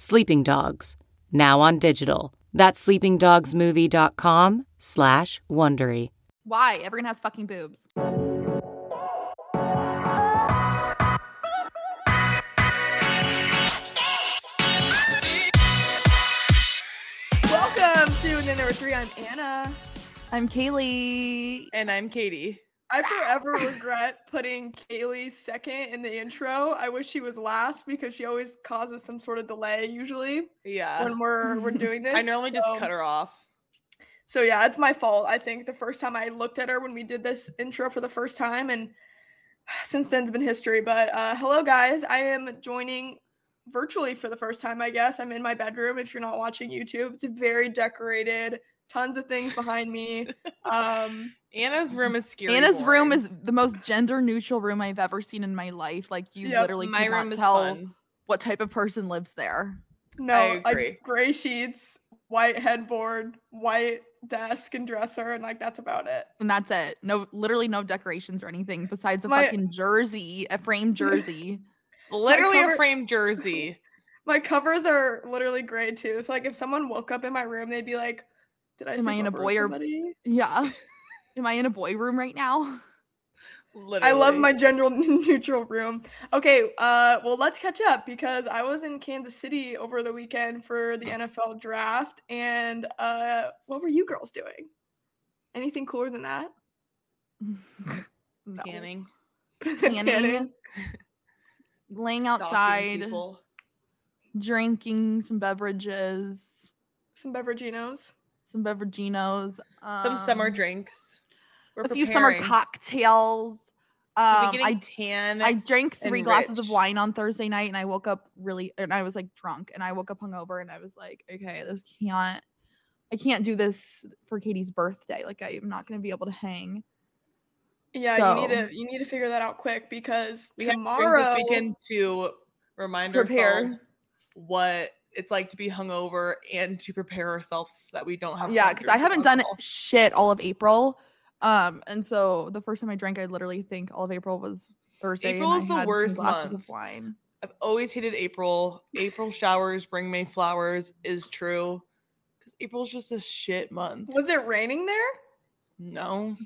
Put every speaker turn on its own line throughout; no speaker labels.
Sleeping Dogs, now on digital. That's sleepingdogsmovie.com slash Wondery.
Why? Everyone has fucking boobs. Welcome to And Then There Were Three. I'm Ana.
I'm Kaley.
And I'm Katie.
I forever regret putting Kaley second in the intro. I wish she was last because she always causes some sort of delay usually
Yeah.
when we're we're doing this.
I normally just cut her off.
So yeah, it's my fault. I think the first time I looked at her when we did this intro for the first time, and since then's been history. But uh, hello, guys. I am joining virtually for the first time. I guess I'm in my bedroom. If you're not watching YouTube, it's a very decorated. Tons of things behind me. Um,
Ana's room is scary.
Ana's room is the most gender neutral room I've ever seen in my life. Like you
Yep,
literally
my room
not
is
tell
fun.
what type of person lives there.
no,
I
like,
agree.
gray sheets, white headboard, white desk and dresser, and like that's about it.
And that's it. No literally no decorations or anything besides a
My-
fucking jersey, a framed jersey.
Literally
cover-
a framed jersey.
My covers are literally gray too. So like if someone woke up in my room, they'd be like, "Did I
Am I in a boy or-
somebody?"
yeah. Am I in a boy room right now?
Literally.
I love my general neutral room. Okay, uh, well let's catch up because I was in Kansas City over the weekend for the NFL draft, and uh, what were you girls doing? Anything cooler than that?
no.
Tanning.
Tanning, laying outside, drinking some beverages,
Some beveraginos.
Some beveraginos,
Some summer
um,
drinks. We're
a few summer cocktails. Um, I. I drank three glasses of wine on Thursday night, and I woke up really, and I was like drunk, and I woke up hungover, and I was like, okay, this can't, I can't do this for Katie's birthday. Like, I'm not gonna be able to hang.
Yeah, you need to you need to figure that out quick because
we have to
tomorrow
this weekend to remind
Prepare.
ourselves what it's like to be hungover and to prepare ourselves so that we don't have
yeah, because I haven't done shit all of April. Um, and so the first time I drank, I literally think all of April was Thursday. and
April is the worst month.
of wine.
I've always hated April. April showers bring May flowers is true. Because April's just a shit month.
was it raining there?
No.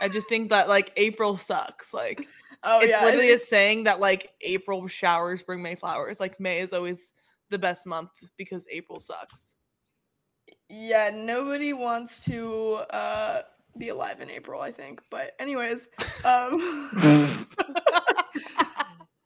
I just think that like April sucks. Like
Oh
it's
yeah,
literally a saying that like April showers bring May flowers. Like May is always the best month because April sucks.
yeah. Nobody wants to uh, be alive in April, I think. But anyways, um,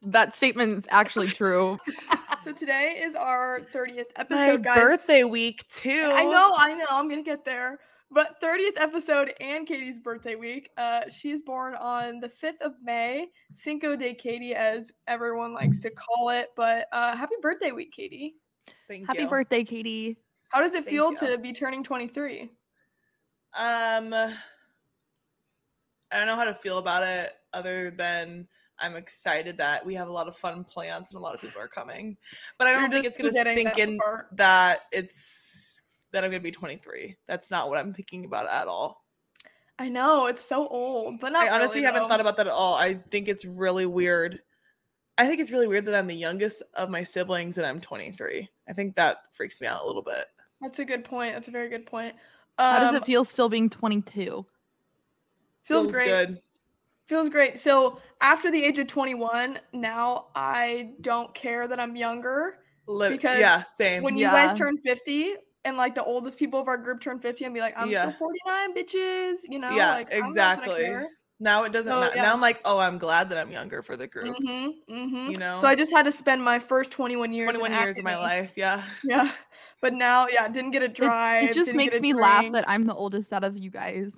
That statement is actually true.
so today is our thirtieth episode.
My
guys.
birthday week too.
I know, I know. I'm gonna get there. But 30th episode and Katie's birthday week. Uh, she's born on the 5th of May, Cinco de Katie, as everyone likes to call it. But uh, happy birthday week, Katie.
Thank you.
Happy
you.
birthday, Katie.
How does it
Thank
feel
you.
to be turning 23?
Um, I don't know how to feel about it other than I'm excited that we have a lot of fun plans and a lot of people are coming. But I
You're
don't think it's gonna sink
that
in
part.
that it's that I'm gonna be 23. That's not what I'm thinking about at all.
I know it's so old, but not.
I honestly
really,
haven't thought about that at all. I think it's really weird. I think it's really weird that I'm the youngest of my siblings and I'm 23. I think that freaks me out a little bit.
That's a good point. That's a very good point.
How does
Um,
it feel still being 22?
Feels, great.
good.
Feels great. So after the age of 21, now I don't care that I'm younger.
Lit-
Because
yeah, same.
when you guys turn 50 and like the oldest people of our group turn 50 and be like, I'm
Yeah.
still 49, bitches. You know,
yeah,
like I'm not gonna
exactly. Now it doesn't
So,
matter.
yeah.
Now I'm like, oh, I'm glad that I'm younger for the group.
Mm-hmm, mm-hmm.
You know,
So I just had to spend my first 21 years. in
21 years of my life. Yeah.
Yeah. But now, yeah, didn't get a
It-
drive.
It, just makes
get a
me laugh that I'm the oldest out of you guys.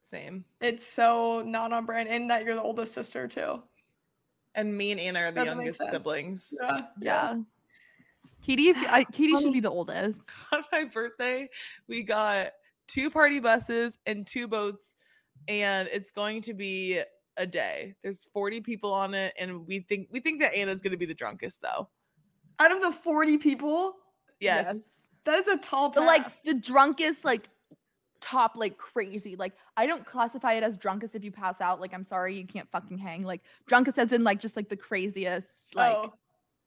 Same.
it's so not on brand, and that you're the oldest sister too.
And me and Ana are the
Doesn't make
youngest
sense.
siblings.
Yeah.
yeah. Katie, I, Katie should be the oldest.
On my birthday, we got two party buses and two boats, and it's going to be a day. There's 40 people on it, and we think we think that Ana's gonna be the drunkest though.
Out of the 40 people,
Yes.
that is a tall
The
task.
like the drunkest, like top, like crazy. Like I don't classify it as drunkest if you pass out. Like I'm sorry, you can't fucking hang. Like drunkest as in like just like the craziest. Like
Oh.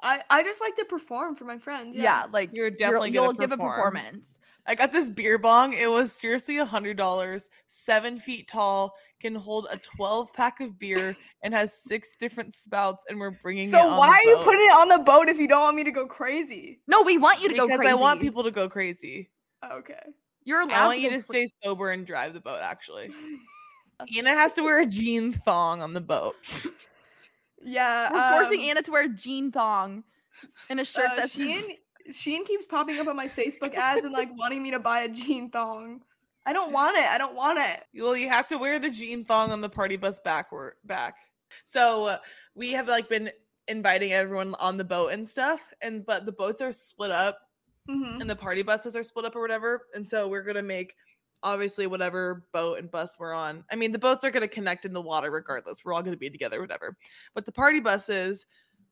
I I just like to perform for my friends.
yeah. like
You're
you're-
definitely gonna
you'll give a performance.
I got this beer bong. It was seriously a hundred dollars, seven feet tall, can hold a 12 pack of beer, and has six different spouts. And we're bringing it.
So
on
why
the
are you putting it on the boat if you don't want me to go crazy?
No, we want you to
Because
go crazy.
I want people to go crazy.
Okay.
You're allowed.
I want
to
you to
cra-
stay sober and drive the boat. Actually, Ana has to wear a jean thong on the boat.
Yeah.
We're forcing
um,
Ana to wear a jean thong and a shirt
uh,
that's
Shein, Shein keeps popping up on my Facebook ads and like wanting me to buy a jean thong. I don't want it. I don't want it.
Well, you have to wear the jean thong on the party bus backward back. So uh, we have like been inviting everyone on the boat and stuff, and but the boats are split up
Mhm.
and the party buses are split up or whatever. And so we're gonna make obviously whatever boat and bus we're on. I mean, the boats are gonna connect in the water regardless. We're all gonna be together, whatever. But the party buses,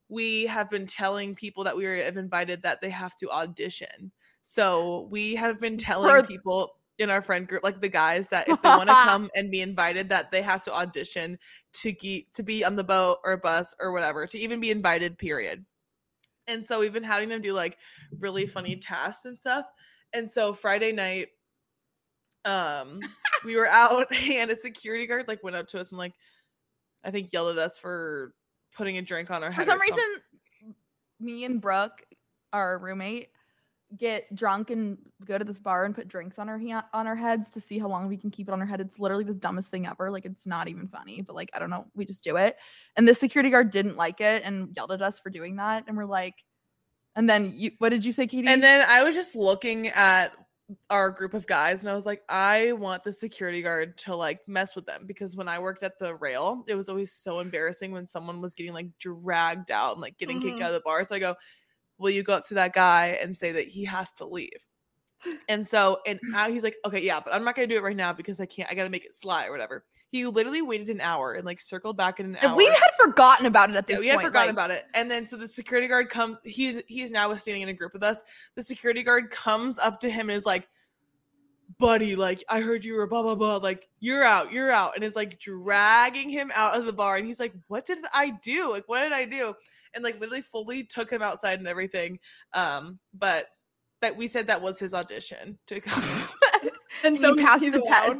we have been telling people that we have invited that they have to audition. So we have been telling
For-
people in our friend group, like the guys, that if they want to come and be invited, that they have to audition to ge- to be on the boat or bus or whatever, to even be invited. Period. And so we've been having them do like really funny tasks and stuff. And so Friday night, um, we were out and a security guard like went up to us and like I think yelled at us for putting a drink on our
For
head.
some
or some-
reason, me and Brooke, our roommate, get drunk and go to this bar and put drinks on our ha- on our heads to see how long we can keep it on our head. It's literally the dumbest thing ever. Like it's not even funny, but like I don't know, we just do it. And the security guard didn't like it and yelled at us for doing that. And we're like, and then you, what did you say, Katie?
And then I was just looking at our group of guys and I was like, I want the security guard to like mess with them because when I worked at the rail, it was always so embarrassing when someone was getting like dragged out and like getting kicked
Mhm.
out of the bar. So I go, Will you go up to that guy and say that he has to leave? And so, and now he's like, okay, yeah, but I'm not gonna do it right now because I can't. I gotta make it sly or whatever. He literally waited an hour and like circled back in an
And
hour.
we had forgotten about it at
Yeah,
this
we had
point.
forgotten
like-
about it. And then so the security guard comes. He he's now standing in a group with us. The security guard comes up to him and is like, "Buddy, like I heard you were blah blah blah. Like you're out, you're out," and is like dragging him out of the bar. And he's like, "What did I do? Like what did I do?" And like literally fully took him outside and everything. Um, but that we said that was his audition to come.
And
So
so
he passed
he's
the
allowed.
test.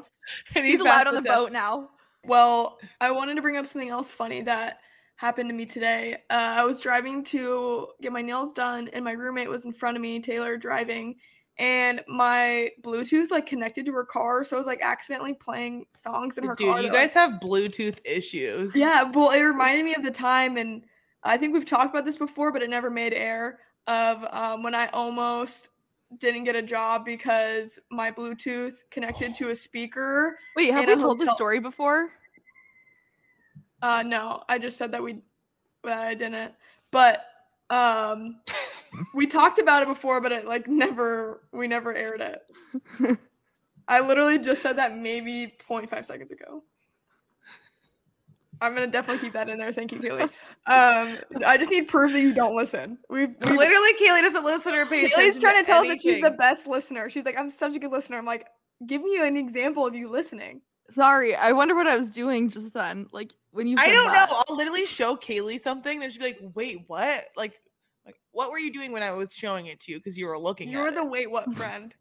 and
He's
passed
allowed on the
test.
boat now.
Well, I wanted to bring up something else funny that happened to me today. Uh, I was driving to get my nails done, and my roommate was in front of me, Taylor, driving, and my Bluetooth like connected to her car, so I was like accidentally playing songs in her
Dude,
car.
you guys have Bluetooth issues.
yeah. Well, it reminded me of the time, and I think we've talked about this before, but it never made air. Of um, when I almost didn't get a job because my Bluetooth connected to a speaker
Wait, have we told
hotel-
story before?
Uh no, I just said that we that I didn't. But um we talked about it before, but it like never we never aired it. I literally just said that maybe 0.5 seconds ago. I'm gonna definitely keep that in there. Thank you, Kaley. Um, I just need proof that you don't listen. We've, we've
Literally, Kaley doesn't listen or pay attention.
Kaley's trying to tell us that she's the best listener. She's like, I'm such a good listener. I'm like, give me an example of you listening.
Sorry, I wonder what I was doing just then. Like when you.
I don't
that.
know. I'll literally show Kaley something, then she'll be like, "Wait, what? Like, like what were you doing when I was showing it to you? Because you were looking
You're
at
the wait what friend.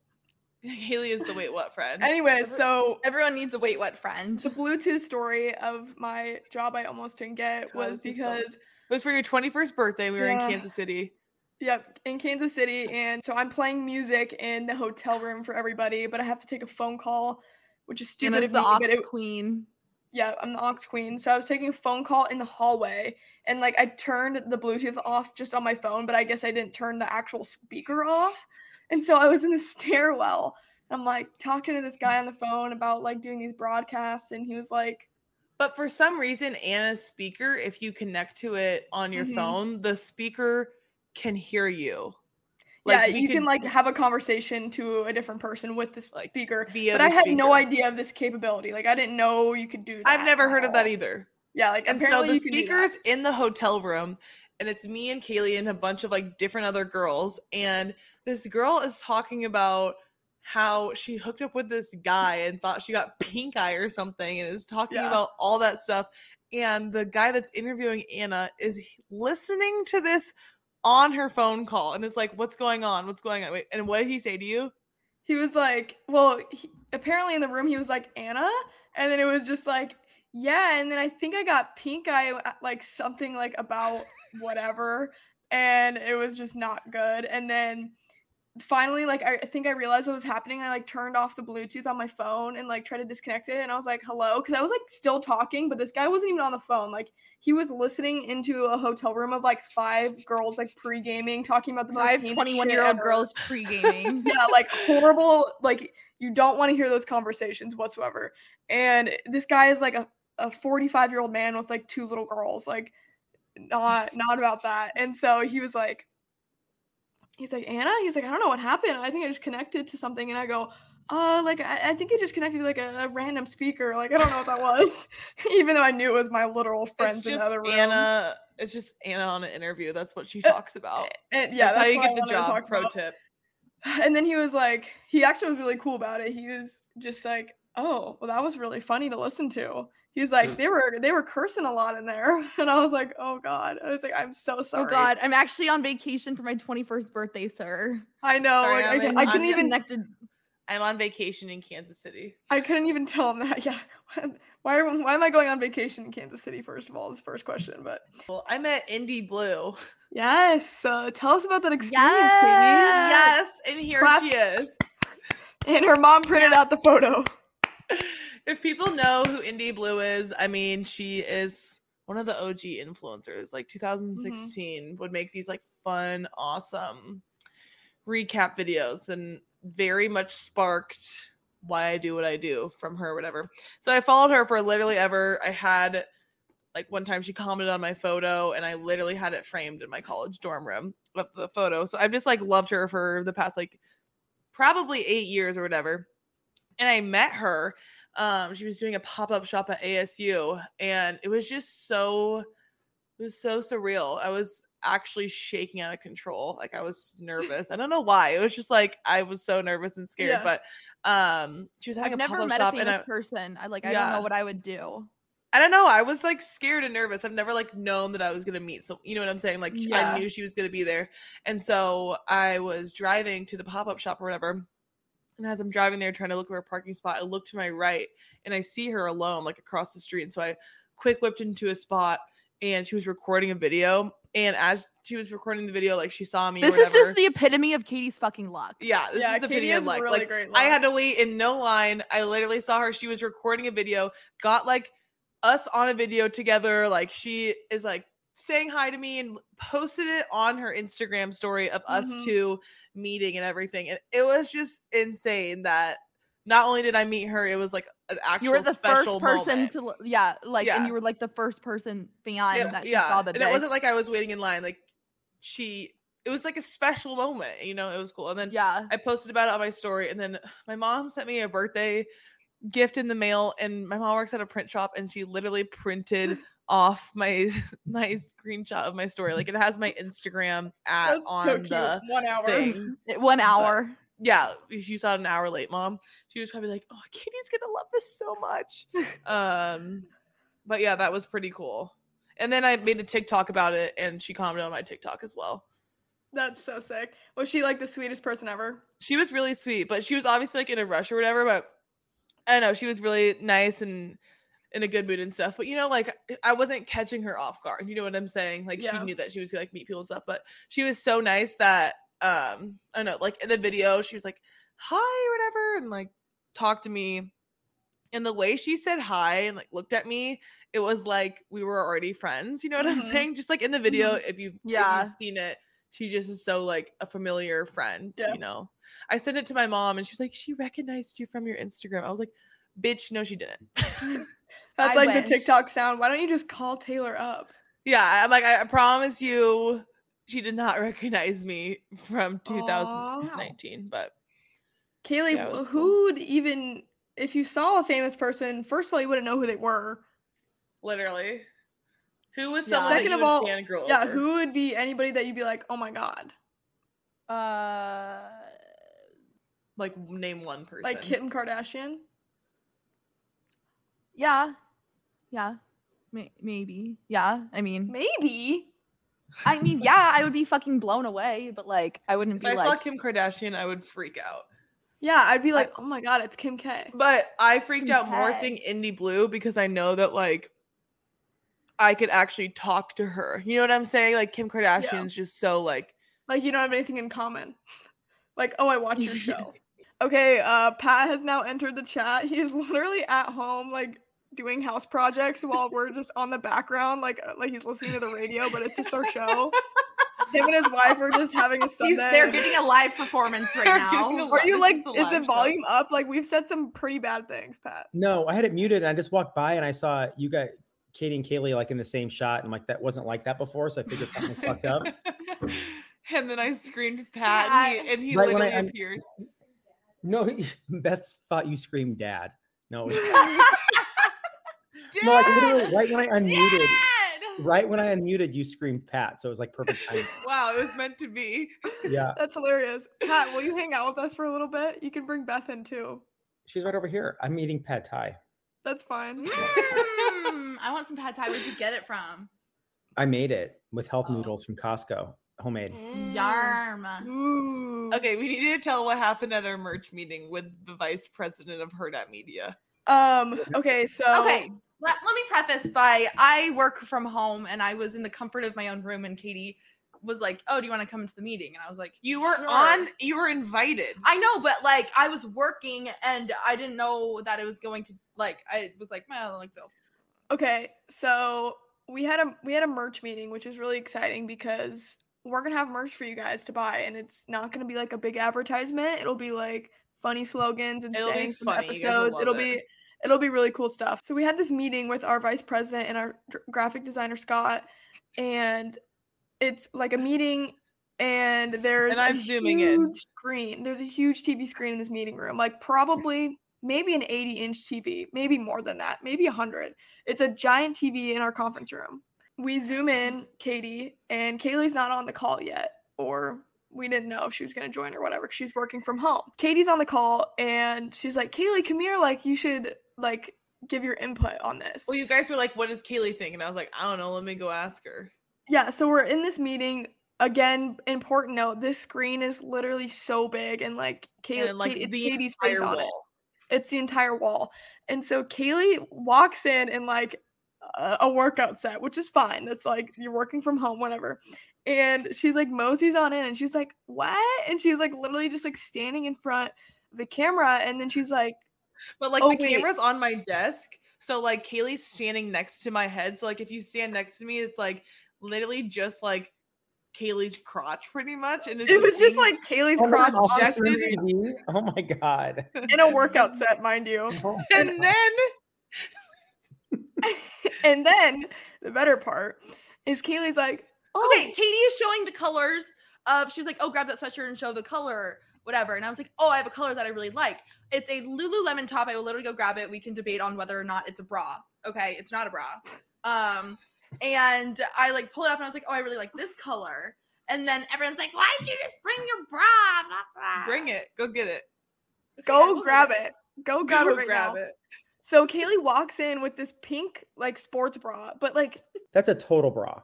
It." Haley is the wait what friend.
Anyways, so
Everyone needs a wait what friend.
the Bluetooth story of my job I almost didn't get
God,
was
is so-
because
it was for your 21st birthday. We were
Yeah.
in Kansas City.
Yep, in Kansas City, and so I'm playing music in the hotel room for everybody, but I have to take a phone call, which is stupid of
the
me. but it,
queen.
yeah, I'm the aux queen. So I was taking a phone call in the hallway, and like I turned the Bluetooth off just on my phone, but I guess I didn't turn the actual speaker off, and so I was in the stairwell. I'm like talking to this guy on the phone about like doing these broadcasts, and he was like,
But for some reason, Ana's speaker, if you connect to it on your
Mhm.
phone, the speaker can hear you.
yeah, you can
could-
like have a conversation to a different person with this
Like,
speaker. But I had no idea of this capability. Like I didn't know you could do that.
I've never heard of that either.
Yeah, like
And so the
you can do that.
speakers in the hotel room, and it's me and Kaylee and a bunch of like different other girls. And this girl is talking about how she hooked up with this guy and thought she got pink eye or something, and is talking
Yeah.
about all that stuff. And the guy that's interviewing Ana is listening to this on her phone call and is like, What's going on? What's going on? Wait, and what did he say to you?
he was like, well, he, apparently in the room he was like Ana, and then it was just like, yeah, and then I think I got pink eye, uh, like something like about whatever, and it was just not good. And then finally, like I think I realized what was happening. I like turned off the Bluetooth on my phone and like tried to disconnect it, and I was like, hello, because I was like still talking, but this guy wasn't even on the phone. Like he was listening into a hotel room of like five girls like pre gaming, talking about the most
Five 21 year old girls pre gaming.
yeah, like horrible. Like you don't want to hear those conversations whatsoever. And this guy is like a, a 45 year old man with like two little girls. Like not not about that. And so he was like, he's like Ana. He's like I don't know what happened. I think I just connected to something. And I go. Uh, like I, I think it just connected to like a, a random speaker. Like I don't know what that was, even though I knew it was my literal friends
it's
in the
just
other room.
Ana. It's just Ana on an interview. That's what she
Uh,
talks about.
And yeah,
that's, how you get the job. Pro
about.
tip.
And then he was like, he actually was really cool about it. He was just like, "Oh, well, that was really funny to listen to." He's like, "They were they were cursing a lot in there," and I was like, "Oh God!" I was like, "I'm so sorry."
Oh God, I'm actually on vacation for my 21st birthday, sir.
I know.
Sorry,
like, I,
I'm
I
I'm
couldn't even
Connected.
I'm on vacation in Kansas City.
I couldn't even tell him that. Yeah. Why are, why am I going on vacation in Kansas City? First of all, is the first question. But
Well, I met Indy Blue.
yes, uh, tell us about that experience,
Yes.
Yes, and here
Claps.
she is.
And her mom printed out the photo.
If people know who Indy Blue is, I mean, she is one of the OG influencers. Like 2016 mm-hmm. would make these like fun, awesome recap videos and very much sparked why I do what I do from her, whatever. So I followed her for literally ever. I had like one time she commented on my photo and I literally had it framed in my college dorm room of the photo. So I've just like loved her for the past like probably eight years or whatever. And I met her. Um, she was doing a pop-up shop at ASU and it was just so it was so surreal. I was actually shaking out of control. Like I was nervous. I don't know why. It was just like I was so nervous and scared.
Yeah.
But um she was having
I've
a
never
pop-up
met a famous
I,
person. I like. I don't know what I would do.
I don't know. I was like scared and nervous. I've never like known that I was gonna meet So You know what I'm saying? Like
Yeah.
I knew she was gonna be there, and so I was driving to the pop up shop or whatever. And as I'm driving there, trying to look for a parking spot, I look to my right and I see her alone, like across the street. And so I quick whipped into a spot, and she was recording a video. And as she was recording the video, like she saw me. or
This is just the epitome of Katie's fucking luck.
Yeah, this
yeah,
is the
Katie
video
has
like
really
like
great.
I had to wait in no line. I literally saw her. She was recording a video, got like us on a video together. Like she is like saying hi to me and posted it on her Instagram story of us
Mhm.
two meeting and everything. And it was just insane that not only did I meet her, it was like an actual
You were the first
special
person
moment.
to, yeah, like,
Yeah.
and you were like the first person fan
It-
that she
yeah,
saw the.
and it wasn't like I was waiting in line. Like she, it was like a special moment. You know, it was cool. And then
yeah.
I posted about it on my story, and then my mom sent me a birthday gift in the mail. And my mom works at a print shop, and she literally printed off my my screenshot of my story. Like it has my Instagram at
That's
on
so
the
One hour.
thing.
One hour.
Yeah, you saw it an hour late, mom. She was probably like, "Oh, Katie's gonna love this so much." um, but yeah, that was pretty cool. And then I made a TikTok about it, and she commented on my TikTok as well.
That's so sick. Was she like the sweetest person ever?
she was really sweet, but she was obviously like in a rush or whatever. But I don't know, she was really nice and in a good mood and stuff. But you know, like I wasn't catching her off guard. You know what I'm saying? Like
Yeah.
she knew that she was gonna like meet people and stuff. But she was so nice that um I don't know, like in the video, she was like, hi or whatever, and like talked to me. And the way she said hi and like looked at me, it was like we were already friends. You know what I'm
Mhm.
saying? Just like in the video, if you
Yeah.
if you've seen it, she just is so like a familiar friend.
Yeah.
You know, I sent it to my mom, and she was like, she recognized you from your Instagram. I was like, bitch, no, she didn't.
That's
I
like
wish.
the TikTok sound. Why don't you just call Taylor up?
yeah, I'm like, I, I promise you, she did not recognize me from
Aw.
2019. But
Kaley,
Yeah, it cool.
who would even if you saw a famous person, first of all, you wouldn't know who they were.
literally, who was
Yeah.
someone
Second
that
of
you
all,
fangirl
Yeah,
over?
who would be anybody that you'd be like, oh my god,
Uh,
Like, name one person.
like Kim Kardashian?
yeah, yeah, May- maybe. Yeah, I mean,
Maybe.
I mean, yeah, I would be fucking blown away, but like, I wouldn't
If
be
I
like,
saw Kim Kardashian, I would freak out.
Yeah, I'd be like, oh my god, it's Kim K.
But I freaked out more seeing Indy Blue because I know that like I could actually talk to her. You know what I'm saying? Like Kim Kardashian's just so like
Like you don't have anything in common. Like, oh, I watch your show. Okay, uh, Pat has now entered the chat. He is literally at home, like doing house projects while we're just on the background, like uh, like he's listening to the radio, but it's just our show. Him and his wife are just having a Sunday.
He's, they're getting a live performance right now.
getting
Are you like,
is the
is the
show.
volume up? Like we've said some pretty bad things, Pat.
No, I had it muted and I just walked by and I saw you got Katie and Kaley like in the same shot. And like, that wasn't like that before. So I figured something was fucked up.
and then I screamed Pat and he, and he
Right when I
literally
un-
appeared.
No, Beth thought you screamed dad. No, it was- no, like literally right when I unmuted, right when I unmuted, you screamed Pat. So it was like perfect timing.
Wow, it was meant to be.
Yeah,
That's hilarious. Pat, will you hang out with us for a little bit? You can bring Beth in too.
she's right over here. I'm eating pad thai.
That's fine.
Mm, I want some pad thai. Where'd you get it from?
I made it with health
Oh.
noodles from Costco, homemade.
Yarm.
Ooh.
Okay, we need to tell what happened at our merch meeting with the vice president of Hurrdat Media.
Um. Okay. So.
Okay, let, let me preface by I work from home and I was in the comfort of my own room and Katie was like, "Oh, do you want to come into the meeting?" And I was like,
You were
"Sure."
on. You were invited.
I know, but like I was working and I didn't know that it was going to like I was like, well, like they'll
Okay. So we had a we had a merch meeting, which is really exciting because we're gonna have merch for you guys to buy, and it's not gonna be like a big advertisement. It'll be like funny slogans and
It'll
sayings from
funny, you guys will
episodes. It'll
it.
be it'll be really cool stuff. So we had this meeting with our vice president and our graphic designer Scott, and it's like a meeting. And there's a
I'm zooming in.
huge screen. There's a huge TV screen in this meeting room, like probably maybe an 80 inch TV, maybe more than that, maybe 100. It's a giant TV in our conference room. We zoom in, Katie, and Kaley's not on the call yet, or we didn't know if she was going to join or whatever. She's working from home. Katie's on the call, and she's like, Kaley, come here. Like, you should, like, give your input on this.
Well, you guys were like, "What does Kaley think?" And I was like, "I don't know. Let me go ask her."
Yeah, so we're in this meeting. Again, important note, this screen is literally so big, and like, Kay-
and like
it's
the
Katie's face
entire
on it.
wall.
It's the entire wall. And so Kaley walks in in like a, a workout set, which is fine. That's like you're working from home, whatever. And she's like Mosey's on in, and she's like, "What?" And she's like literally just like standing in front of the camera, and then she's like,
But like
Oh,
the
wait.
camera's on my desk, so like Kaley's standing next to my head. So like if you stand next to me, it's like literally just like Kaley's crotch, pretty much. And it's
it was just like Kaley's
Oh
crotch
God, on
just
projected
TV? Oh my god.
in a workout set, mind you.
Oh and then
and then the better part is Kaley's like, "Oh,
Okay, Katie is showing the colors of she was like, "Oh, grab that sweatshirt and show the color." Whatever. And I was like, oh, I have a color that I really like. It's a Lululemon top. I will literally go grab it. We can debate on whether or not it's a bra. Okay, it's not a bra. Um, and I like pull it up and I was like, oh, I really like this color. And then everyone's like, why did you just bring your bra? Blah, blah.
bring it, go get it,
Okay,
go grab
get
it, go grab
go
it right
grab
now."
it.
So Kaley walks in with this pink like sports bra, but like
That's a total bra.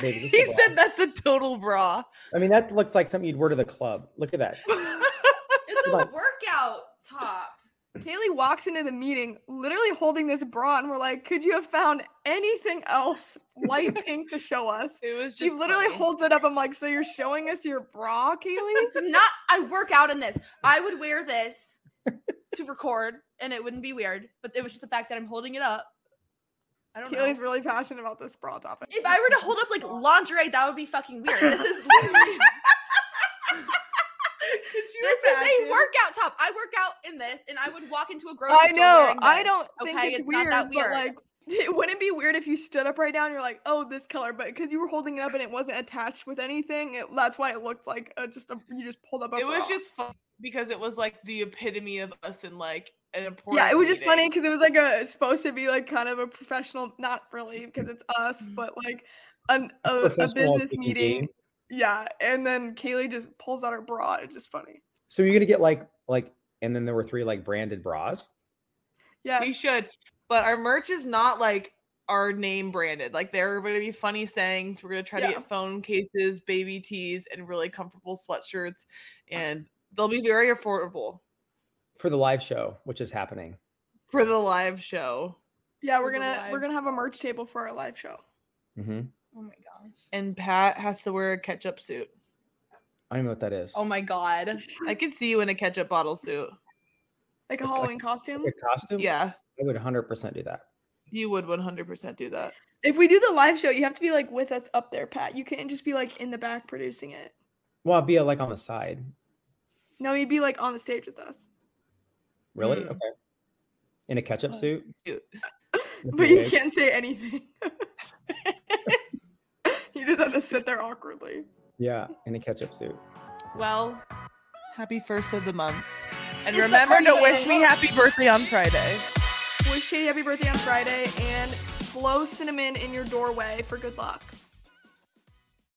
Baby,
He
a bra.
said that's a total bra.
I mean, that looks like something you'd wear to the club. Look at that.
It's a
on.
workout top.
Kaley walks into the meeting literally holding this bra, and we're like, "Could you have found anything else light pink to show us?"
It was
She literally
funny.
holds it up. I'm like, "So you're showing us your bra, Kaley?"
It's not. I work out in this. I would wear this to record, and it wouldn't be weird. But it was just the fact that I'm holding it up. I don't
Kaley's
know.
really passionate about this bra topic.
If I were to hold up like lingerie, that would be fucking weird. This is literally. this is a workout top. I work out in this, and I would walk into a grocery
I
store
know. I don't think
Okay,
it's,
it's not
weird, but like, it wouldn't be weird if you stood up right now and you're like, "Oh, this color," but because you were holding it up and it wasn't attached with anything, it, that's why it looked like a, just a you just pulled up. A
It was just fun because it was like the epitome of us in like an important.
yeah, it was just funny because it was like a supposed to be like kind of a professional, not really because it's us, mm-hmm. but like an, a, a
Professional
business meeting.
game.
Yeah, and then Kaley just pulls out her bra. It's just funny.
So you're gonna get like like, and then there were three like branded bras.
Yeah,
We should, but our merch is not like our name branded. Like there are going to be funny sayings. We're going to try
Yeah.
to get phone cases, baby tees, and really comfortable sweatshirts, and they'll be very affordable
for the live show, which is happening.
for the live show.
yeah, we're gonna we're gonna have a merch table for our live show.
hmm
Oh my gosh.
And Pat has to wear a ketchup suit.
I don't know what that is.
Oh my god.
I could see you in a ketchup bottle suit.
Like a
Like-
Halloween costume.
Like a costume?
Yeah,
I would 100% do that.
you would 100% do that.
If we do the live show, you have to be like with us up there, Pat. You can't just be like in the back producing it.
Well, I'll be like on the side.
No, you'd be like on the stage with us.
Really?
Mm.
Okay. In a ketchup suit?
But you
wig?
can't say anything. you just have to sit there awkwardly.
Yeah, in a ketchup suit.
Well, happy first of the month. And
It's
remember to wish me happy birthday on Friday.
Wish Katie happy birthday on Friday and blow cinnamon in your doorway for good luck.